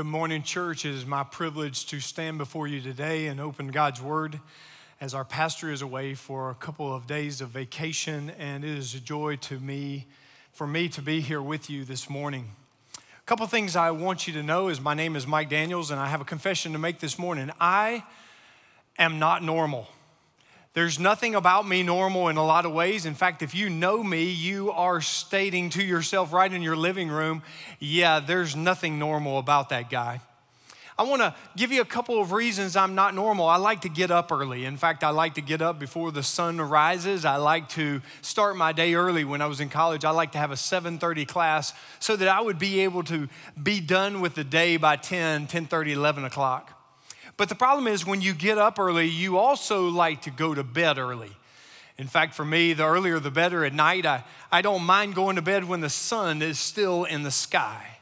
Good morning, church. It is my privilege to stand before you today and open God's Word as our pastor is away for a couple of days of vacation, and it is a joy to me, for me to be here with you this morning. A couple things I want you to know is my name is Mike Daniels, and I have a confession to make this morning. I am not normal. There's nothing about me normal in a lot of ways. In fact, if you know me, you are stating to yourself right in your living room, yeah, there's nothing normal about that guy. I want to give you a couple of reasons I'm not normal. I like to get up early. In fact, I like to get up before the sun rises. I like to start my day early. When I was in college, I like to have a 7:30 class so that I would be able to be done with the day by 10, 10:30, 11 o'clock. But the problem is when you get up early, you also like to go to bed early. In fact, for me, the earlier the better at night. I, I don't mind going to bed when the sun is still in the sky.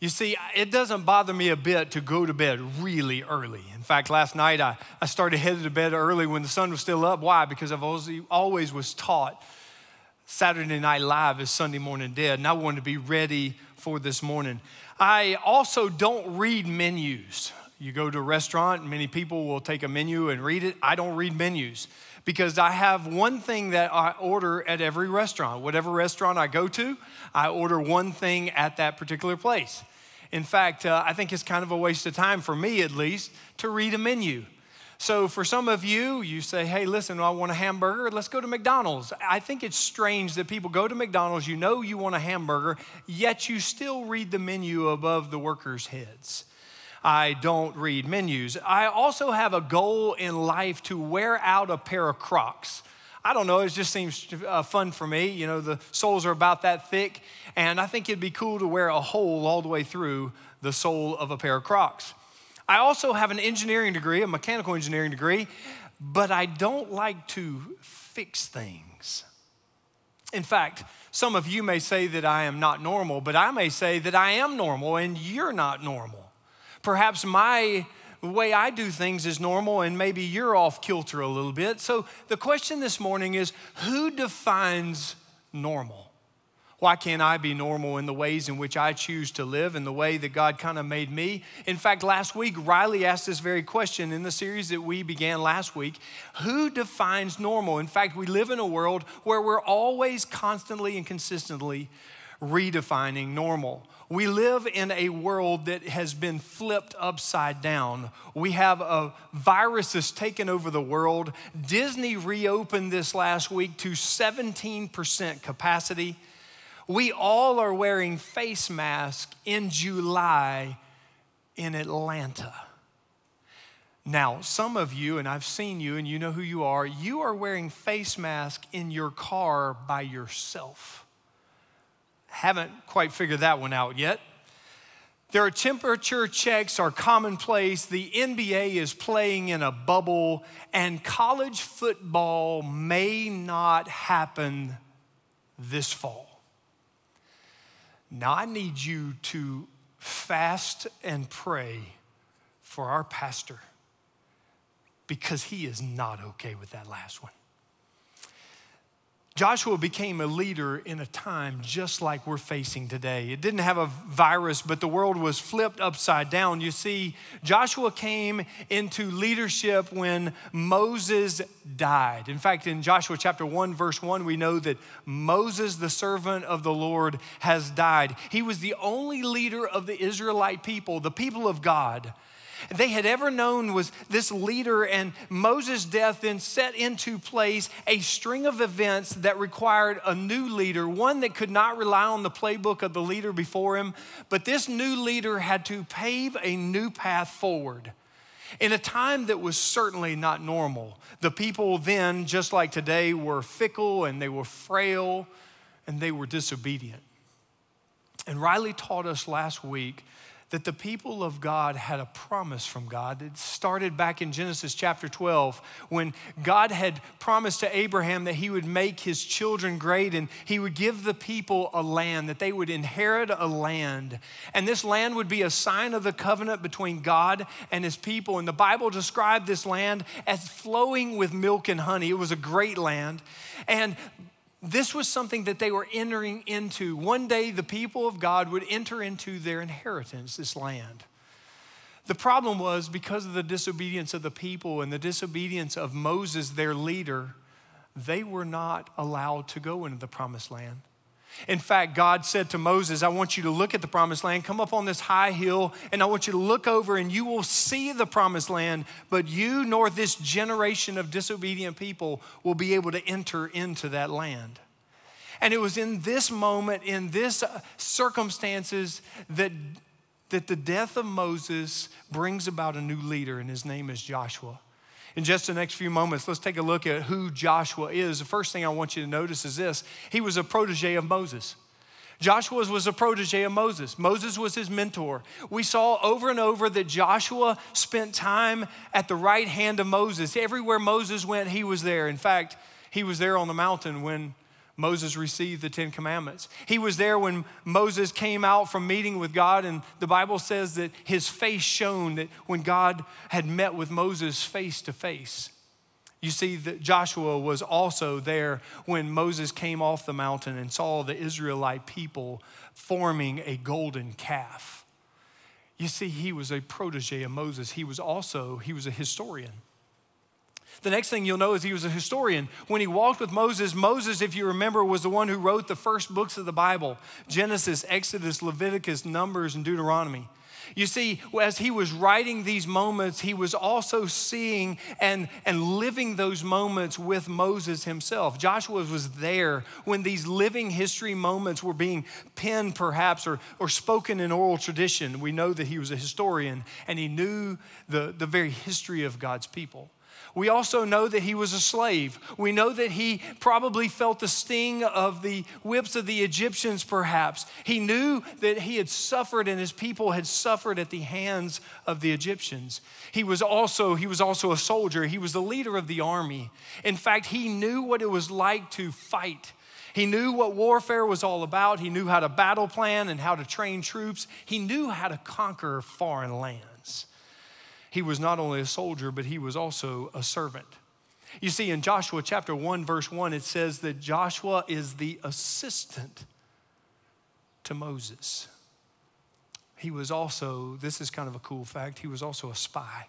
You see, it doesn't bother me a bit to go to bed really early. In fact, last night I, I started headed to bed early when the sun was still up. Why? Because I've always, always was taught Saturday Night Live is Sunday morning dead, and I wanted to be ready for this morning. I also don't read menus. You go to a restaurant, many people will take a menu and read it. I don't read menus because I have one thing that I order at every restaurant. Whatever restaurant I go to, I order one thing at that particular place. In fact, uh, I think it's kind of a waste of time for me at least to read a menu. So, for some of you, you say, hey, listen, I want a hamburger. Let's go to McDonald's. I think it's strange that people go to McDonald's, you know you want a hamburger, yet you still read the menu above the workers' heads. I don't read menus. I also have a goal in life to wear out a pair of Crocs. I don't know, it just seems uh, fun for me. You know, the soles are about that thick, and I think it'd be cool to wear a hole all the way through the sole of a pair of Crocs. I also have an engineering degree, a mechanical engineering degree, but I don't like to fix things. In fact, some of you may say that I am not normal, but I may say that I am normal and you're not normal. Perhaps my way I do things is normal and maybe you're off kilter a little bit. So the question this morning is who defines normal? Why can't I be normal in the ways in which I choose to live and the way that God kind of made me? In fact, last week, Riley asked this very question in the series that we began last week Who defines normal? In fact, we live in a world where we're always constantly and consistently redefining normal. We live in a world that has been flipped upside down. We have a virus that's taken over the world. Disney reopened this last week to 17% capacity. We all are wearing face masks in July in Atlanta. Now, some of you, and I've seen you and you know who you are, you are wearing face mask in your car by yourself. Haven't quite figured that one out yet. Their temperature checks are commonplace. The NBA is playing in a bubble, and college football may not happen this fall. Now, I need you to fast and pray for our pastor because he is not okay with that last one. Joshua became a leader in a time just like we're facing today. It didn't have a virus, but the world was flipped upside down. You see, Joshua came into leadership when Moses died. In fact, in Joshua chapter 1, verse 1, we know that Moses, the servant of the Lord, has died. He was the only leader of the Israelite people, the people of God they had ever known was this leader, and Moses' death then set into place a string of events that required a new leader, one that could not rely on the playbook of the leader before him, but this new leader had to pave a new path forward. In a time that was certainly not normal, the people then, just like today, were fickle and they were frail and they were disobedient. And Riley taught us last week that the people of God had a promise from God. It started back in Genesis chapter 12 when God had promised to Abraham that he would make his children great and he would give the people a land, that they would inherit a land. And this land would be a sign of the covenant between God and his people. And the Bible described this land as flowing with milk and honey. It was a great land. And this was something that they were entering into. One day, the people of God would enter into their inheritance, this land. The problem was because of the disobedience of the people and the disobedience of Moses, their leader, they were not allowed to go into the promised land. In fact, God said to Moses, I want you to look at the promised land, come up on this high hill, and I want you to look over and you will see the promised land, but you nor this generation of disobedient people will be able to enter into that land. And it was in this moment, in this uh, circumstances, that, that the death of Moses brings about a new leader, and his name is Joshua. In just the next few moments, let's take a look at who Joshua is. The first thing I want you to notice is this he was a protege of Moses. Joshua was a protege of Moses. Moses was his mentor. We saw over and over that Joshua spent time at the right hand of Moses. Everywhere Moses went, he was there. In fact, he was there on the mountain when Moses received the Ten Commandments. He was there when Moses came out from meeting with God, and the Bible says that his face shone that when God had met with Moses face to face. You see, that Joshua was also there when Moses came off the mountain and saw the Israelite people forming a golden calf. You see, he was a protege of Moses. He was also, he was a historian. The next thing you'll know is he was a historian. When he walked with Moses, Moses, if you remember, was the one who wrote the first books of the Bible Genesis, Exodus, Leviticus, Numbers, and Deuteronomy. You see, as he was writing these moments, he was also seeing and, and living those moments with Moses himself. Joshua was there when these living history moments were being penned, perhaps, or, or spoken in oral tradition. We know that he was a historian and he knew the, the very history of God's people. We also know that he was a slave. We know that he probably felt the sting of the whips of the Egyptians, perhaps. He knew that he had suffered and his people had suffered at the hands of the Egyptians. He was also, he was also a soldier. He was the leader of the army. In fact, he knew what it was like to fight. He knew what warfare was all about. He knew how to battle plan and how to train troops. He knew how to conquer foreign lands he was not only a soldier, but he was also a servant. You see, in Joshua chapter 1, verse 1, it says that Joshua is the assistant to Moses. He was also, this is kind of a cool fact, he was also a spy.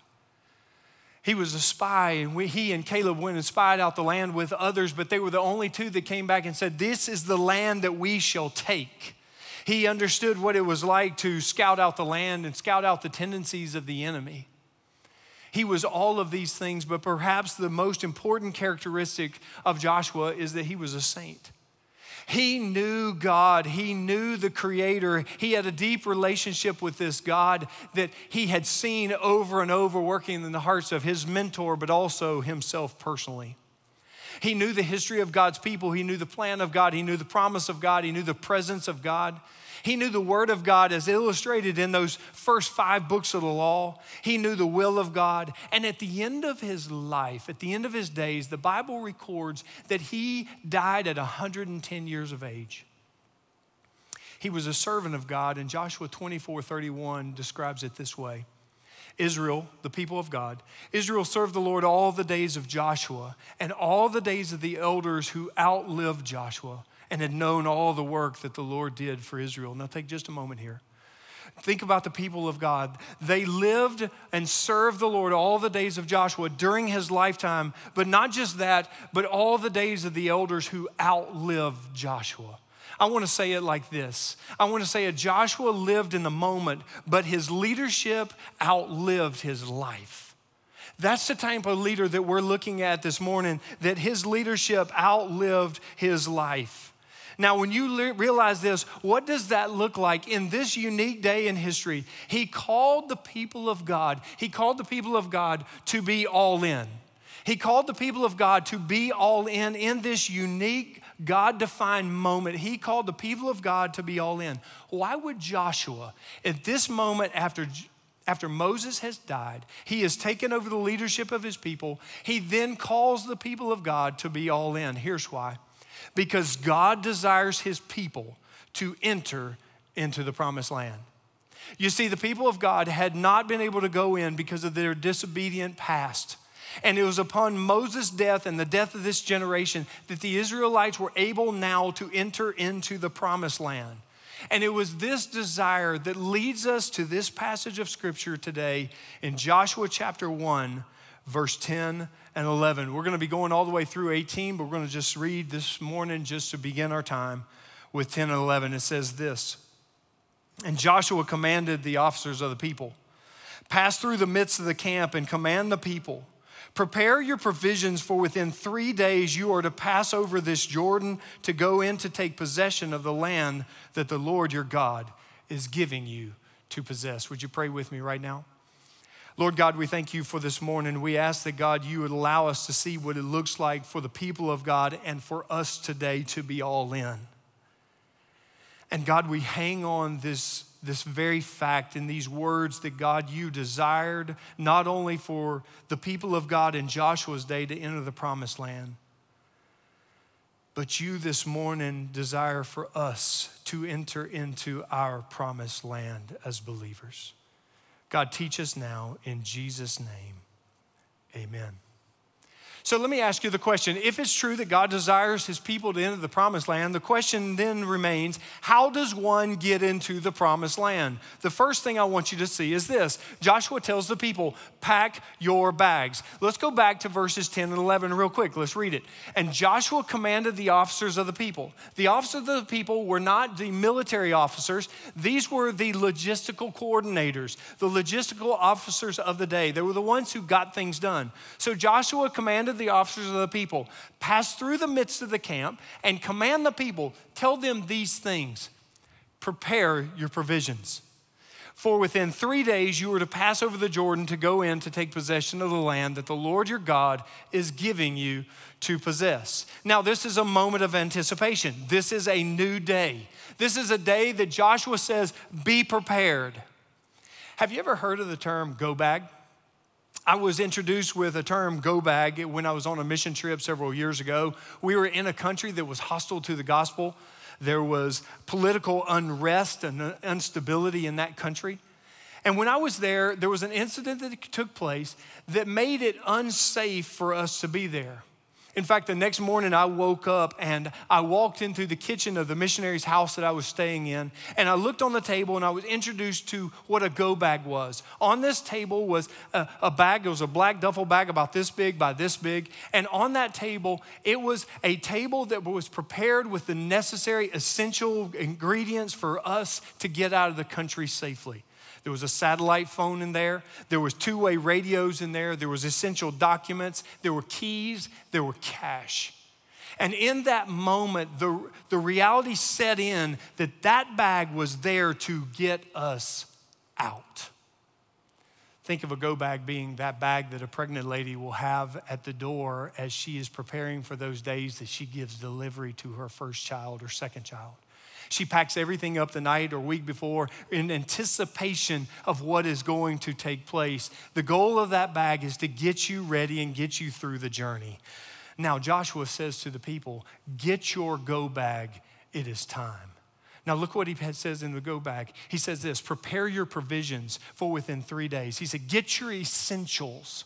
He was a spy, and we, he and Caleb went and spied out the land with others, but they were the only two that came back and said, This is the land that we shall take. He understood what it was like to scout out the land and scout out the tendencies of the enemy. He was all of these things, but perhaps the most important characteristic of Joshua is that he was a saint. He knew God. He knew the Creator. He had a deep relationship with this God that he had seen over and over working in the hearts of his mentor, but also himself personally. He knew the history of God's people. He knew the plan of God. He knew the promise of God. He knew the presence of God. He knew the Word of God as illustrated in those first five books of the law. He knew the will of God. And at the end of his life, at the end of his days, the Bible records that he died at 110 years of age. He was a servant of God, and Joshua 24 31 describes it this way. Israel, the people of God, Israel served the Lord all the days of Joshua and all the days of the elders who outlived Joshua and had known all the work that the Lord did for Israel. Now, take just a moment here. Think about the people of God. They lived and served the Lord all the days of Joshua during his lifetime, but not just that, but all the days of the elders who outlived Joshua. I want to say it like this I want to say it Joshua lived in the moment, but his leadership outlived his life. That's the type of leader that we're looking at this morning, that his leadership outlived his life. Now, when you realize this, what does that look like in this unique day in history? He called the people of God, he called the people of God to be all in. He called the people of God to be all in in this unique, God defined moment. He called the people of God to be all in. Why would Joshua, at this moment after after Moses has died, he has taken over the leadership of his people. He then calls the people of God to be all in. Here's why because God desires his people to enter into the promised land. You see, the people of God had not been able to go in because of their disobedient past. And it was upon Moses' death and the death of this generation that the Israelites were able now to enter into the promised land. And it was this desire that leads us to this passage of scripture today in Joshua chapter 1, verse 10 and 11. We're going to be going all the way through 18, but we're going to just read this morning just to begin our time with 10 and 11. It says this And Joshua commanded the officers of the people pass through the midst of the camp and command the people. Prepare your provisions, for within three days you are to pass over this Jordan to go in to take possession of the land that the Lord your God is giving you to possess. Would you pray with me right now? Lord God, we thank you for this morning. We ask that God, you would allow us to see what it looks like for the people of God and for us today to be all in. And God, we hang on this, this very fact in these words that God, you desired not only for the people of God in Joshua's day to enter the promised land, but you this morning desire for us to enter into our promised land as believers. God, teach us now in Jesus' name. Amen. So let me ask you the question if it's true that God desires his people to enter the promised land, the question then remains how does one get into the promised land? The first thing I want you to see is this Joshua tells the people, pack your bags. Let's go back to verses 10 and 11 real quick. Let's read it. And Joshua commanded the officers of the people. The officers of the people were not the military officers, these were the logistical coordinators, the logistical officers of the day. They were the ones who got things done. So Joshua commanded the officers of the people, pass through the midst of the camp and command the people, tell them these things prepare your provisions. For within three days you are to pass over the Jordan to go in to take possession of the land that the Lord your God is giving you to possess. Now, this is a moment of anticipation. This is a new day. This is a day that Joshua says, be prepared. Have you ever heard of the term go bag? I was introduced with a term go bag when I was on a mission trip several years ago. We were in a country that was hostile to the gospel. There was political unrest and instability in that country. And when I was there, there was an incident that took place that made it unsafe for us to be there. In fact, the next morning I woke up and I walked into the kitchen of the missionary's house that I was staying in, and I looked on the table and I was introduced to what a go bag was. On this table was a, a bag, it was a black duffel bag about this big by this big, and on that table, it was a table that was prepared with the necessary essential ingredients for us to get out of the country safely. There was a satellite phone in there. There was two-way radios in there. There was essential documents. There were keys. There were cash. And in that moment, the, the reality set in that that bag was there to get us out. Think of a go bag being that bag that a pregnant lady will have at the door as she is preparing for those days that she gives delivery to her first child or second child. She packs everything up the night or week before in anticipation of what is going to take place. The goal of that bag is to get you ready and get you through the journey. Now, Joshua says to the people, Get your go bag, it is time. Now, look what he says in the go bag. He says this prepare your provisions for within three days. He said, Get your essentials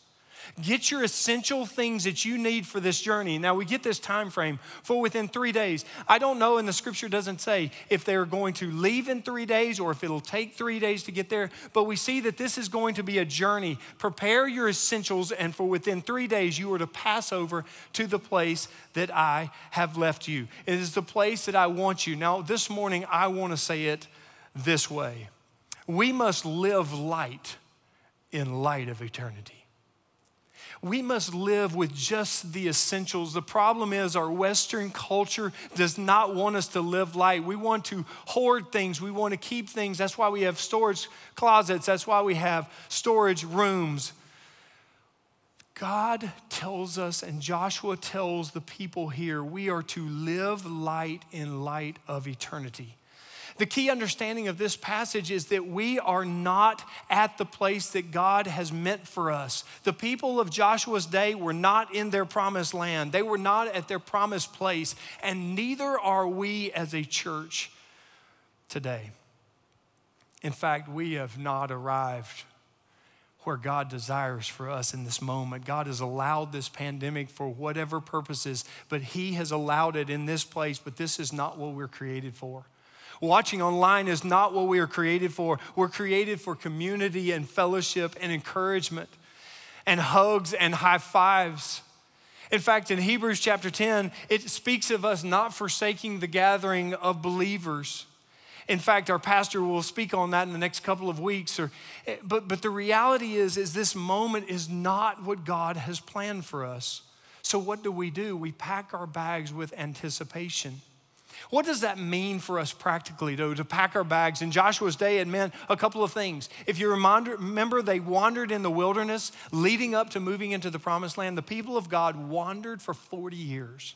Get your essential things that you need for this journey. Now we get this time frame for within three days. I don't know, and the scripture doesn't say if they're going to leave in three days or if it'll take three days to get there, but we see that this is going to be a journey. Prepare your essentials, and for within three days, you are to pass over to the place that I have left you. It is the place that I want you. Now, this morning, I want to say it this way We must live light in light of eternity. We must live with just the essentials. The problem is, our Western culture does not want us to live light. We want to hoard things, we want to keep things. That's why we have storage closets, that's why we have storage rooms. God tells us, and Joshua tells the people here, we are to live light in light of eternity. The key understanding of this passage is that we are not at the place that God has meant for us. The people of Joshua's day were not in their promised land, they were not at their promised place, and neither are we as a church today. In fact, we have not arrived where God desires for us in this moment. God has allowed this pandemic for whatever purposes, but He has allowed it in this place, but this is not what we're created for. Watching online is not what we are created for. We're created for community and fellowship and encouragement and hugs and high fives. In fact, in Hebrews chapter 10, it speaks of us not forsaking the gathering of believers. In fact, our pastor will speak on that in the next couple of weeks. Or, eh, but, but the reality is, is this moment is not what God has planned for us. So what do we do? We pack our bags with anticipation. What does that mean for us practically, though, to pack our bags? In Joshua's day, it meant a couple of things. If you remember, they wandered in the wilderness leading up to moving into the promised land. The people of God wandered for 40 years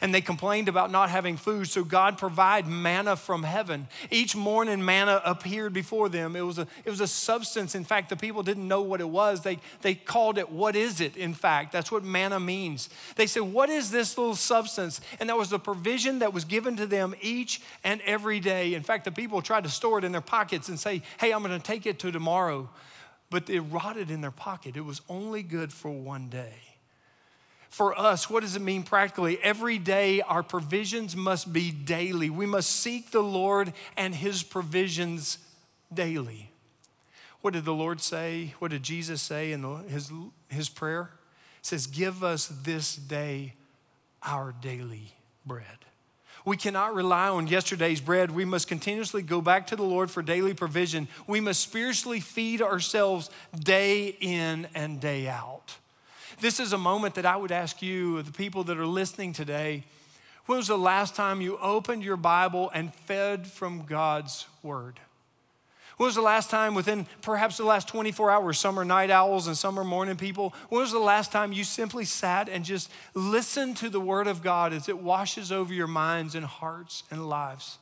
and they complained about not having food. So God provided manna from heaven. Each morning, manna appeared before them. It was a, it was a substance. In fact, the people didn't know what it was. They, they called it, What is it? In fact, that's what manna means. They said, What is this little substance? And that was the provision that was given to them each and every day. In fact, the people tried to store it in their pockets and say, Hey, I'm going to take it to tomorrow. But it rotted in their pocket. It was only good for one day for us, what does it mean practically? Every day, our provisions must be daily. We must seek the Lord and His provisions daily. What did the Lord say? What did Jesus say in his, his prayer? It says, Give us this day our daily bread. We cannot rely on yesterday's bread. We must continuously go back to the Lord for daily provision. We must spiritually feed ourselves day in and day out. This is a moment that I would ask you, the people that are listening today, when was the last time you opened your Bible and fed from God's Word? When was the last time, within perhaps the last 24 hours, some are night owls and some are morning people, when was the last time you simply sat and just listened to the Word of God as it washes over your minds and hearts and lives?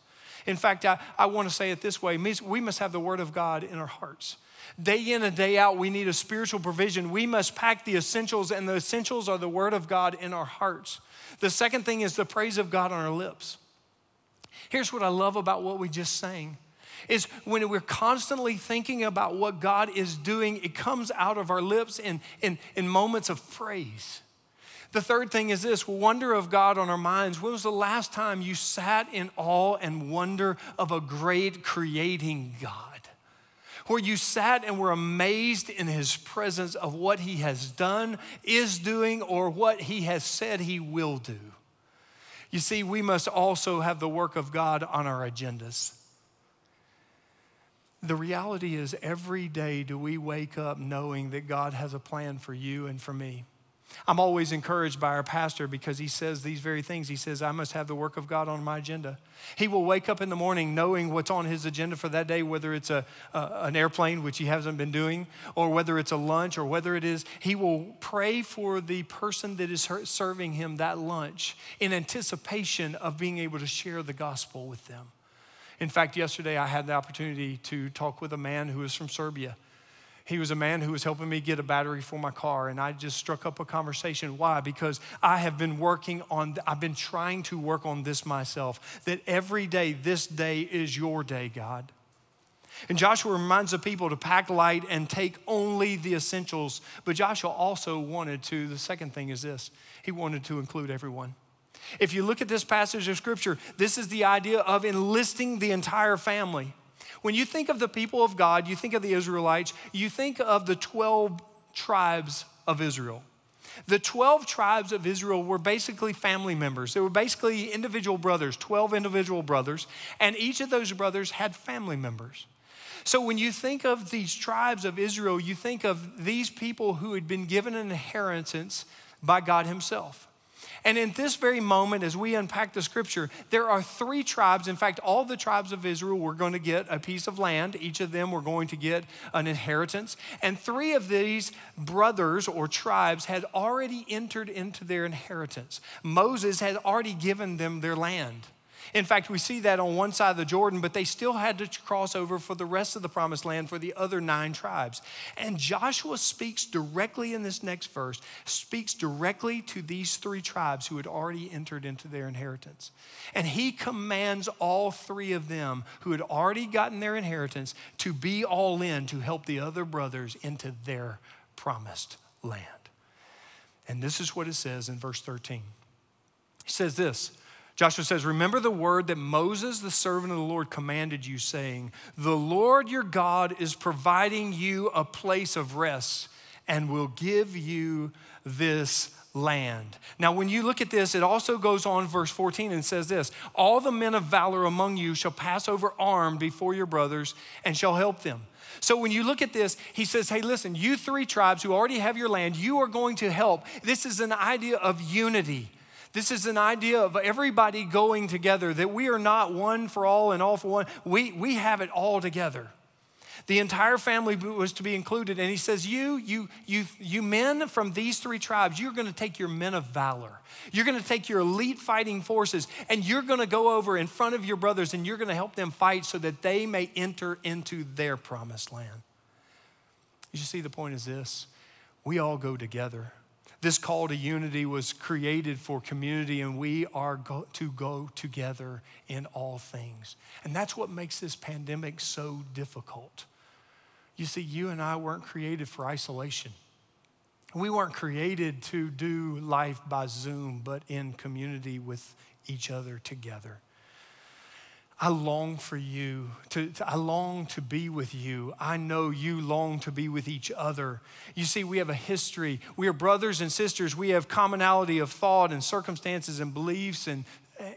In fact, I, I want to say it this way we must have the Word of God in our hearts. Day in and day out, we need a spiritual provision. We must pack the essentials, and the essentials are the Word of God in our hearts. The second thing is the praise of God on our lips. Here's what I love about what we just sang is when we're constantly thinking about what God is doing, it comes out of our lips in, in, in moments of praise. The third thing is this wonder of God on our minds. When was the last time you sat in awe and wonder of a great creating God? Where you sat and were amazed in his presence of what he has done, is doing, or what he has said he will do. You see, we must also have the work of God on our agendas. The reality is, every day do we wake up knowing that God has a plan for you and for me. I'm always encouraged by our pastor because he says these very things. He says, I must have the work of God on my agenda. He will wake up in the morning knowing what's on his agenda for that day, whether it's a, a, an airplane, which he hasn't been doing, or whether it's a lunch, or whether it is, he will pray for the person that is serving him that lunch in anticipation of being able to share the gospel with them. In fact, yesterday I had the opportunity to talk with a man who is from Serbia he was a man who was helping me get a battery for my car, and I just struck up a conversation. Why? Because I have been working on, I've been trying to work on this myself, that every day, this day is your day, God. And Joshua reminds the people to pack light and take only the essentials. But Joshua also wanted to, the second thing is this he wanted to include everyone. If you look at this passage of scripture, this is the idea of enlisting the entire family. When you think of the people of God, you think of the Israelites, you think of the 12 tribes of Israel. The 12 tribes of Israel were basically family members. They were basically individual brothers, 12 individual brothers, and each of those brothers had family members. So when you think of these tribes of Israel, you think of these people who had been given an inheritance by God Himself. And in this very moment, as we unpack the scripture, there are three tribes. In fact, all the tribes of Israel were going to get a piece of land. Each of them were going to get an inheritance. And three of these brothers or tribes had already entered into their inheritance. Moses had already given them their land. In fact, we see that on one side of the Jordan, but they still had to cross over for the rest of the promised land for the other nine tribes. And Joshua speaks directly in this next verse, speaks directly to these three tribes who had already entered into their inheritance. And he commands all three of them who had already gotten their inheritance to be all in to help the other brothers into their promised land. And this is what it says in verse 13. He says this Joshua says, Remember the word that Moses, the servant of the Lord, commanded you, saying, The Lord your God is providing you a place of rest and will give you this land. Now, when you look at this, it also goes on, verse 14, and says this All the men of valor among you shall pass over armed before your brothers and shall help them. So when you look at this, he says, Hey, listen, you three tribes who already have your land, you are going to help. This is an idea of unity. This is an idea of everybody going together, that we are not one for all and all for one. We, we have it all together. The entire family was to be included. And he says, You, you, you, you men from these three tribes, you're going to take your men of valor. You're going to take your elite fighting forces and you're going to go over in front of your brothers and you're going to help them fight so that they may enter into their promised land. You see, the point is this we all go together. This call to unity was created for community, and we are go- to go together in all things. And that's what makes this pandemic so difficult. You see, you and I weren't created for isolation. We weren't created to do life by Zoom, but in community with each other together. I long for you. To, to, I long to be with you. I know you long to be with each other. You see, we have a history. We are brothers and sisters. We have commonality of thought and circumstances and beliefs and,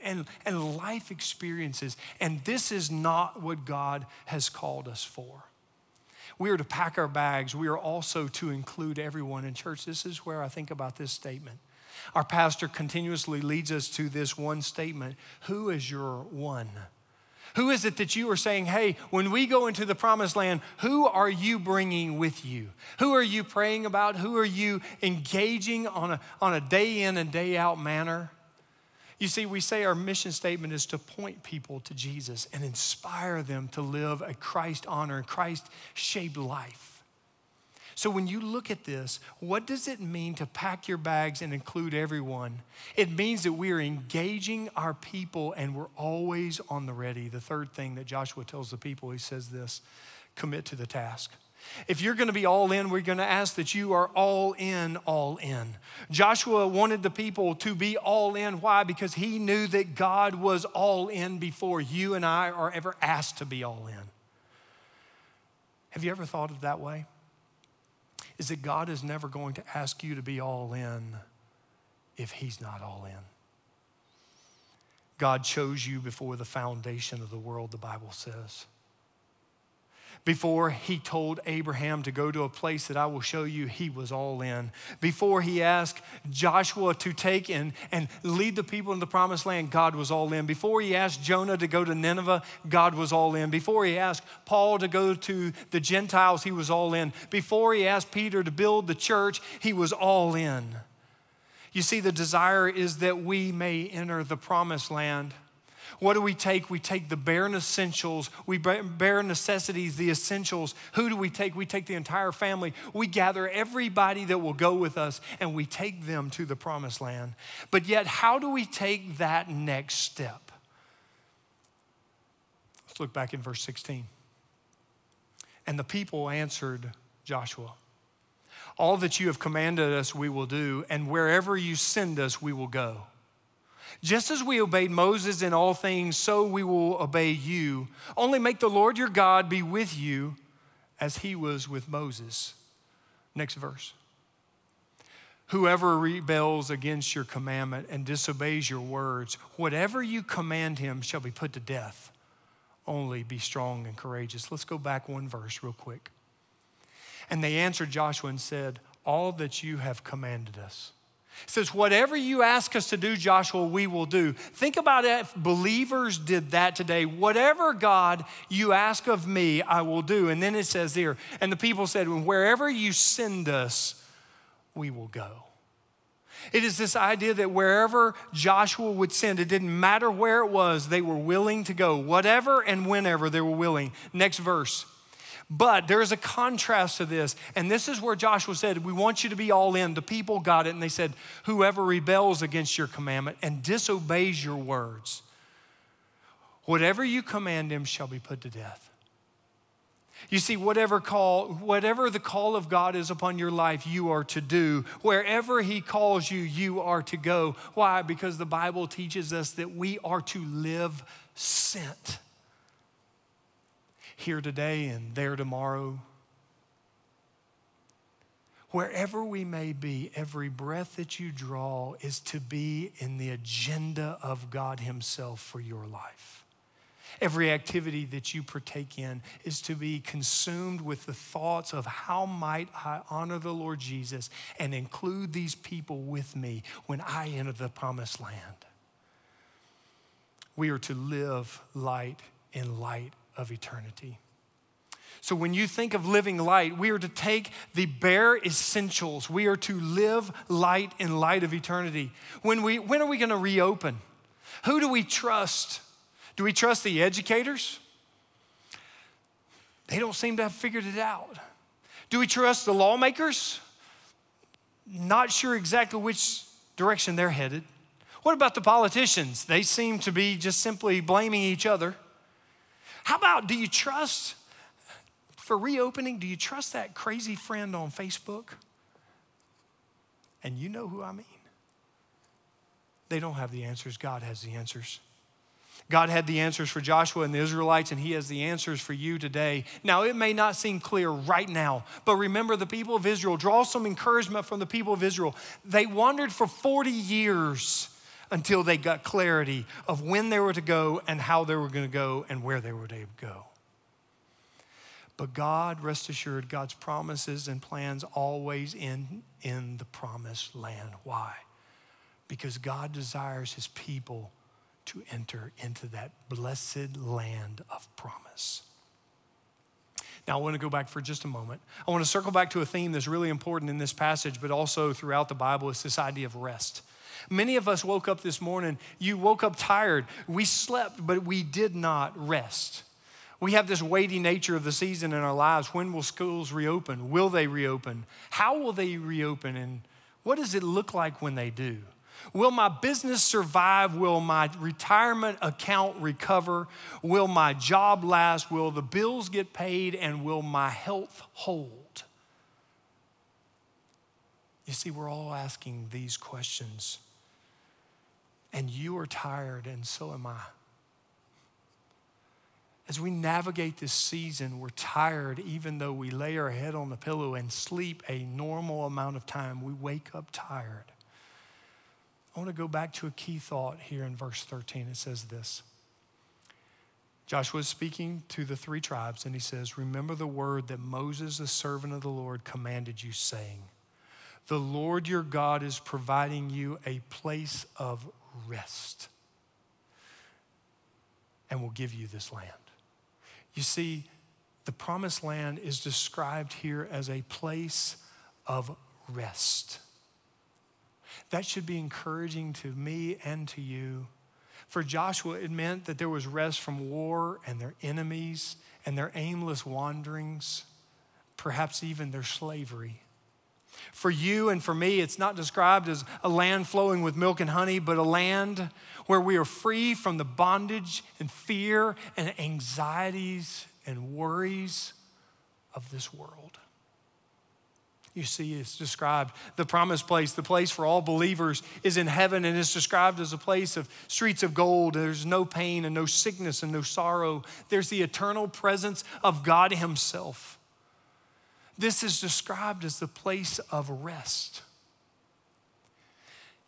and, and life experiences. And this is not what God has called us for. We are to pack our bags. We are also to include everyone in church. This is where I think about this statement. Our pastor continuously leads us to this one statement Who is your one? Who is it that you are saying, hey, when we go into the promised land, who are you bringing with you? Who are you praying about? Who are you engaging on a, on a day in and day out manner? You see, we say our mission statement is to point people to Jesus and inspire them to live a Christ honor Christ shaped life. So, when you look at this, what does it mean to pack your bags and include everyone? It means that we are engaging our people and we're always on the ready. The third thing that Joshua tells the people, he says this commit to the task. If you're going to be all in, we're going to ask that you are all in, all in. Joshua wanted the people to be all in. Why? Because he knew that God was all in before you and I are ever asked to be all in. Have you ever thought of that way? Is that God is never going to ask you to be all in if He's not all in. God chose you before the foundation of the world, the Bible says before he told Abraham to go to a place that I will show you, he was all in. Before he asked Joshua to take and, and lead the people in the promised land, God was all in. Before he asked Jonah to go to Nineveh, God was all in. Before he asked Paul to go to the Gentiles, he was all in. Before he asked Peter to build the church, he was all in. You see, the desire is that we may enter the promised land. What do we take? We take the bare essentials, we bare necessities, the essentials. Who do we take? We take the entire family. We gather everybody that will go with us and we take them to the promised land. But yet, how do we take that next step? Let's look back in verse 16. And the people answered Joshua. All that you have commanded us, we will do, and wherever you send us, we will go. Just as we obeyed Moses in all things, so we will obey you. Only make the Lord your God be with you as he was with Moses. Next verse. Whoever rebels against your commandment and disobeys your words, whatever you command him shall be put to death. Only be strong and courageous. Let's go back one verse real quick. And they answered Joshua and said, All that you have commanded us says, Whatever you ask us to do, Joshua, we will do. Think about it. If believers did that today. Whatever God you ask of me, I will do. And then it says here, and the people said, Wherever you send us, we will go. It is this idea that wherever Joshua would send, it didn't matter where it was, they were willing to go. Whatever and whenever they were willing. Next verse. But there is a contrast to this. And this is where Joshua said, We want you to be all in. The people got it. And they said, Whoever rebels against your commandment and disobeys your words, whatever you command him shall be put to death. You see, whatever call, whatever the call of God is upon your life, you are to do. Wherever He calls you, you are to go. Why? Because the Bible teaches us that we are to live sent. Here today and there tomorrow. Wherever we may be, every breath that you draw is to be in the agenda of God Himself for your life. Every activity that you partake in is to be consumed with the thoughts of how might I honor the Lord Jesus and include these people with me when I enter the promised land. We are to live light in light of eternity. So, when you think of living light, we are to take the bare essentials. We are to live light in light of eternity. When, we, when are we going to reopen? Who do we trust? Do we trust the educators? They don't seem to have figured it out. Do we trust the lawmakers? Not sure exactly which direction they're headed. What about the politicians? They seem to be just simply blaming each other. How about do you trust, for reopening, do you trust that crazy friend on Facebook? And you know who I mean. They don't have the answers, God has the answers. God had the answers for Joshua and the Israelites, and He has the answers for you today. Now, it may not seem clear right now, but remember the people of Israel. Draw some encouragement from the people of Israel. They wandered for 40 years until they got clarity of when they were to go and how they were going to go and where they were to go. But God, rest assured, God's promises and plans always end in the promised land. Why? Because God desires His people to enter into that blessed land of promise. Now, I want to go back for just a moment. I want to circle back to a theme that's really important in this passage, but also throughout the Bible. It's this idea of rest. Many of us woke up this morning, you woke up tired. We slept, but we did not rest. We have this weighty nature of the season in our lives. When will schools reopen? Will they reopen? How will they reopen? And what does it look like when they do? Will my business survive? Will my retirement account recover? Will my job last? Will the bills get paid? And will my health hold? You see, we're all asking these questions. And you are tired, and so am I. As we navigate this season, we're tired, even though we lay our head on the pillow and sleep a normal amount of time. We wake up tired. I want to go back to a key thought here in verse 13. It says this Joshua is speaking to the three tribes, and he says, Remember the word that Moses, the servant of the Lord, commanded you, saying, The Lord your God is providing you a place of rest and will give you this land. You see, the promised land is described here as a place of rest. That should be encouraging to me and to you. For Joshua, it meant that there was rest from war and their enemies and their aimless wanderings, perhaps even their slavery. For you and for me, it's not described as a land flowing with milk and honey, but a land where we are free from the bondage and fear and anxieties and worries of this world. You see, it's described the promised place, the place for all believers is in heaven, and it's described as a place of streets of gold. There's no pain and no sickness and no sorrow. There's the eternal presence of God Himself. This is described as the place of rest.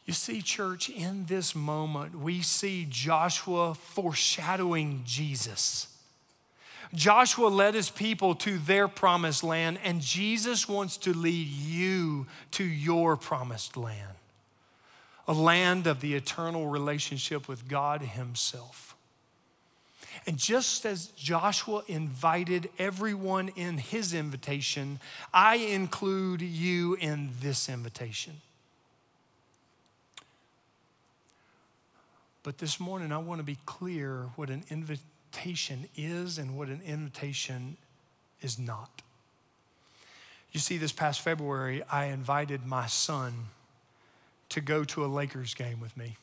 You see, church, in this moment, we see Joshua foreshadowing Jesus. Joshua led his people to their promised land, and Jesus wants to lead you to your promised land a land of the eternal relationship with God Himself. And just as Joshua invited everyone in his invitation, I include you in this invitation. But this morning, I want to be clear what an invitation is and what an invitation is not. You see, this past February, I invited my son to go to a Lakers game with me.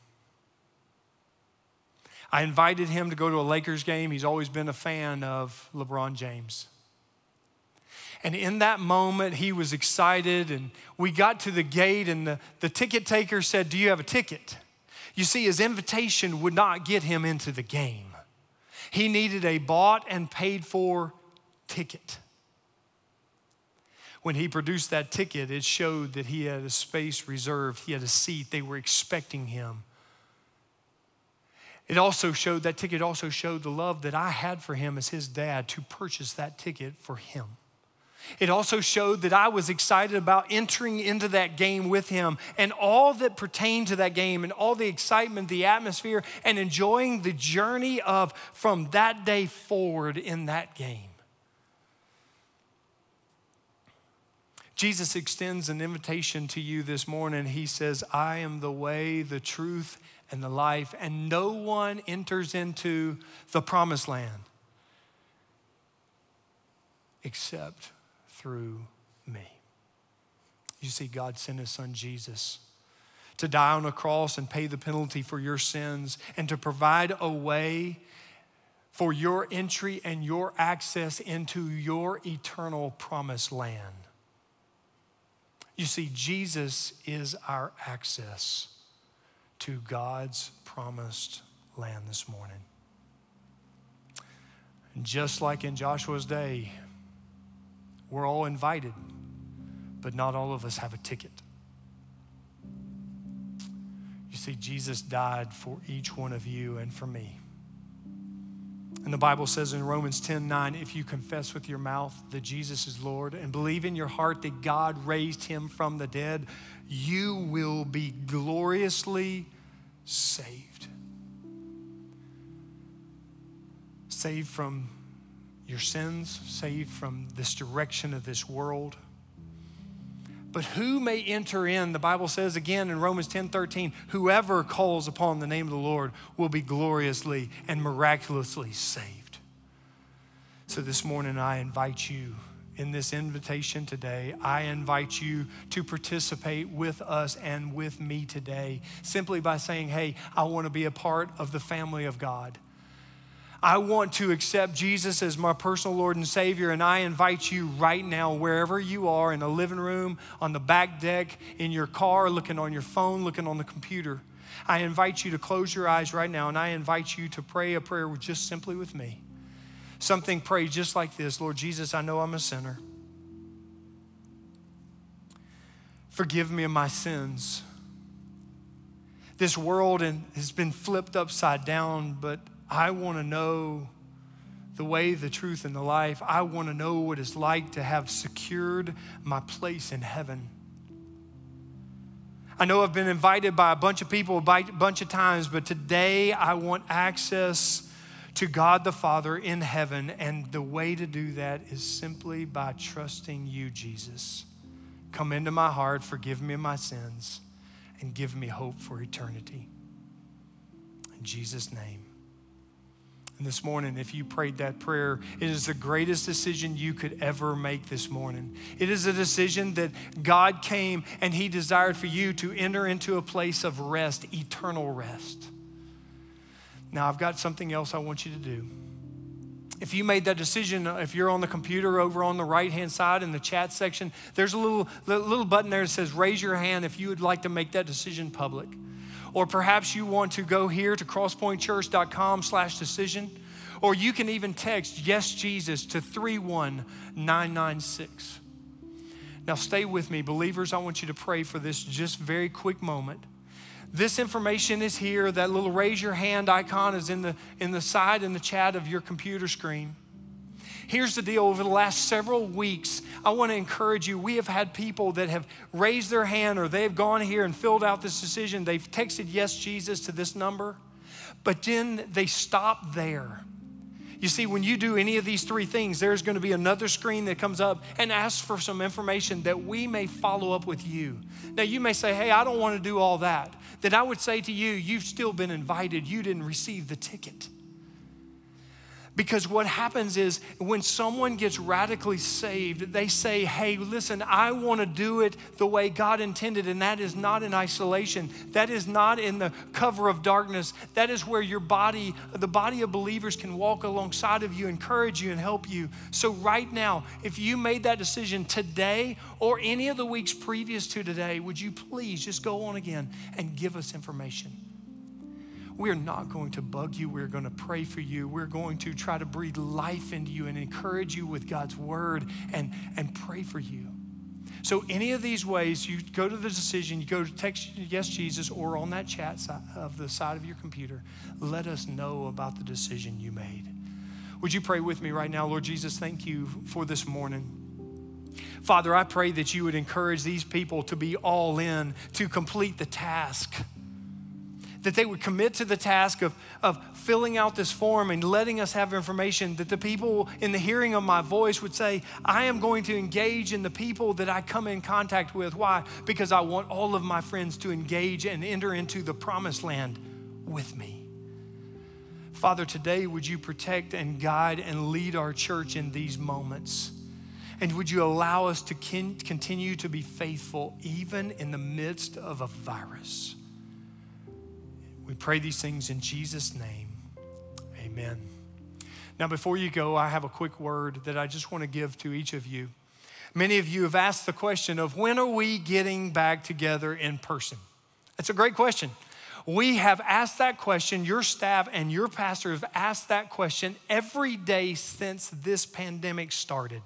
I invited him to go to a Lakers game. He's always been a fan of LeBron James. And in that moment, he was excited. And we got to the gate, and the, the ticket taker said, Do you have a ticket? You see, his invitation would not get him into the game. He needed a bought and paid for ticket. When he produced that ticket, it showed that he had a space reserved, he had a seat, they were expecting him. It also showed, that ticket also showed the love that I had for him as his dad to purchase that ticket for him. It also showed that I was excited about entering into that game with him and all that pertained to that game and all the excitement, the atmosphere, and enjoying the journey of from that day forward in that game. Jesus extends an invitation to you this morning. He says, I am the way, the truth, and the life, and no one enters into the promised land except through me. You see, God sent his son Jesus to die on a cross and pay the penalty for your sins and to provide a way for your entry and your access into your eternal promised land. You see, Jesus is our access to God's promised land this morning. And just like in Joshua's day, we're all invited, but not all of us have a ticket. You see, Jesus died for each one of you and for me. And the Bible says in Romans 10 9, if you confess with your mouth that Jesus is Lord and believe in your heart that God raised him from the dead, you will be gloriously saved. Saved from your sins, saved from this direction of this world. But who may enter in? The Bible says again in Romans 10 13, whoever calls upon the name of the Lord will be gloriously and miraculously saved. So this morning, I invite you in this invitation today, I invite you to participate with us and with me today simply by saying, Hey, I want to be a part of the family of God. I want to accept Jesus as my personal Lord and Savior, and I invite you right now, wherever you are, in the living room, on the back deck, in your car, looking on your phone, looking on the computer. I invite you to close your eyes right now, and I invite you to pray a prayer just simply with me. Something pray just like this Lord Jesus, I know I'm a sinner. Forgive me of my sins. This world has been flipped upside down, but I want to know the way, the truth, and the life. I want to know what it's like to have secured my place in heaven. I know I've been invited by a bunch of people a bunch of times, but today I want access to God the Father in heaven. And the way to do that is simply by trusting you, Jesus. Come into my heart, forgive me my sins, and give me hope for eternity. In Jesus' name. And this morning, if you prayed that prayer, it is the greatest decision you could ever make this morning. It is a decision that God came and He desired for you to enter into a place of rest, eternal rest. Now, I've got something else I want you to do. If you made that decision, uh, if you're on the computer over on the right hand side in the chat section, there's a little, little button there that says raise your hand if you would like to make that decision public. Or perhaps you want to go here to crosspointchurch.com slash decision. Or you can even text yes Jesus to 31996. Now stay with me, believers. I want you to pray for this just very quick moment. This information is here. That little raise your hand icon is in the, in the side in the chat of your computer screen. Here's the deal over the last several weeks, I want to encourage you. We have had people that have raised their hand or they've gone here and filled out this decision. They've texted yes, Jesus to this number, but then they stop there. You see, when you do any of these three things, there's going to be another screen that comes up and asks for some information that we may follow up with you. Now, you may say, Hey, I don't want to do all that. Then I would say to you, You've still been invited, you didn't receive the ticket. Because what happens is when someone gets radically saved, they say, Hey, listen, I want to do it the way God intended. And that is not in isolation. That is not in the cover of darkness. That is where your body, the body of believers, can walk alongside of you, encourage you, and help you. So, right now, if you made that decision today or any of the weeks previous to today, would you please just go on again and give us information? We're not going to bug you. We're going to pray for you. We're going to try to breathe life into you and encourage you with God's word and, and pray for you. So, any of these ways, you go to the decision, you go to text Yes Jesus or on that chat side of the side of your computer, let us know about the decision you made. Would you pray with me right now? Lord Jesus, thank you for this morning. Father, I pray that you would encourage these people to be all in, to complete the task that they would commit to the task of, of filling out this form and letting us have information, that the people in the hearing of my voice would say, I am going to engage in the people that I come in contact with. Why? Because I want all of my friends to engage and enter into the promised land with me. Father, today would you protect and guide and lead our church in these moments? And would you allow us to continue to be faithful even in the midst of a virus? We pray these things in Jesus' name. Amen. Now, before you go, I have a quick word that I just want to give to each of you. Many of you have asked the question of when are we getting back together in person? That's a great question. We have asked that question, your staff and your pastor have asked that question every day since this pandemic started.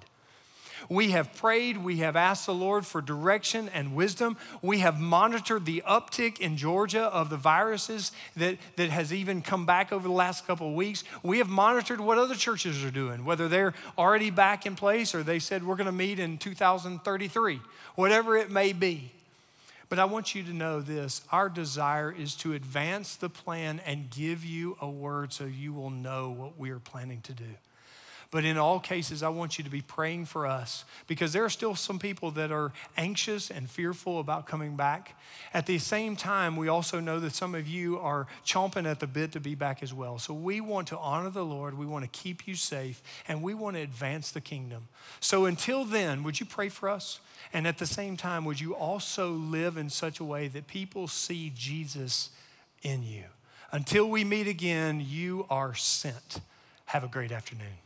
We have prayed. We have asked the Lord for direction and wisdom. We have monitored the uptick in Georgia of the viruses that, that has even come back over the last couple of weeks. We have monitored what other churches are doing, whether they're already back in place or they said we're going to meet in 2033, whatever it may be. But I want you to know this our desire is to advance the plan and give you a word so you will know what we are planning to do. But in all cases, I want you to be praying for us because there are still some people that are anxious and fearful about coming back. At the same time, we also know that some of you are chomping at the bit to be back as well. So we want to honor the Lord, we want to keep you safe, and we want to advance the kingdom. So until then, would you pray for us? And at the same time, would you also live in such a way that people see Jesus in you? Until we meet again, you are sent. Have a great afternoon.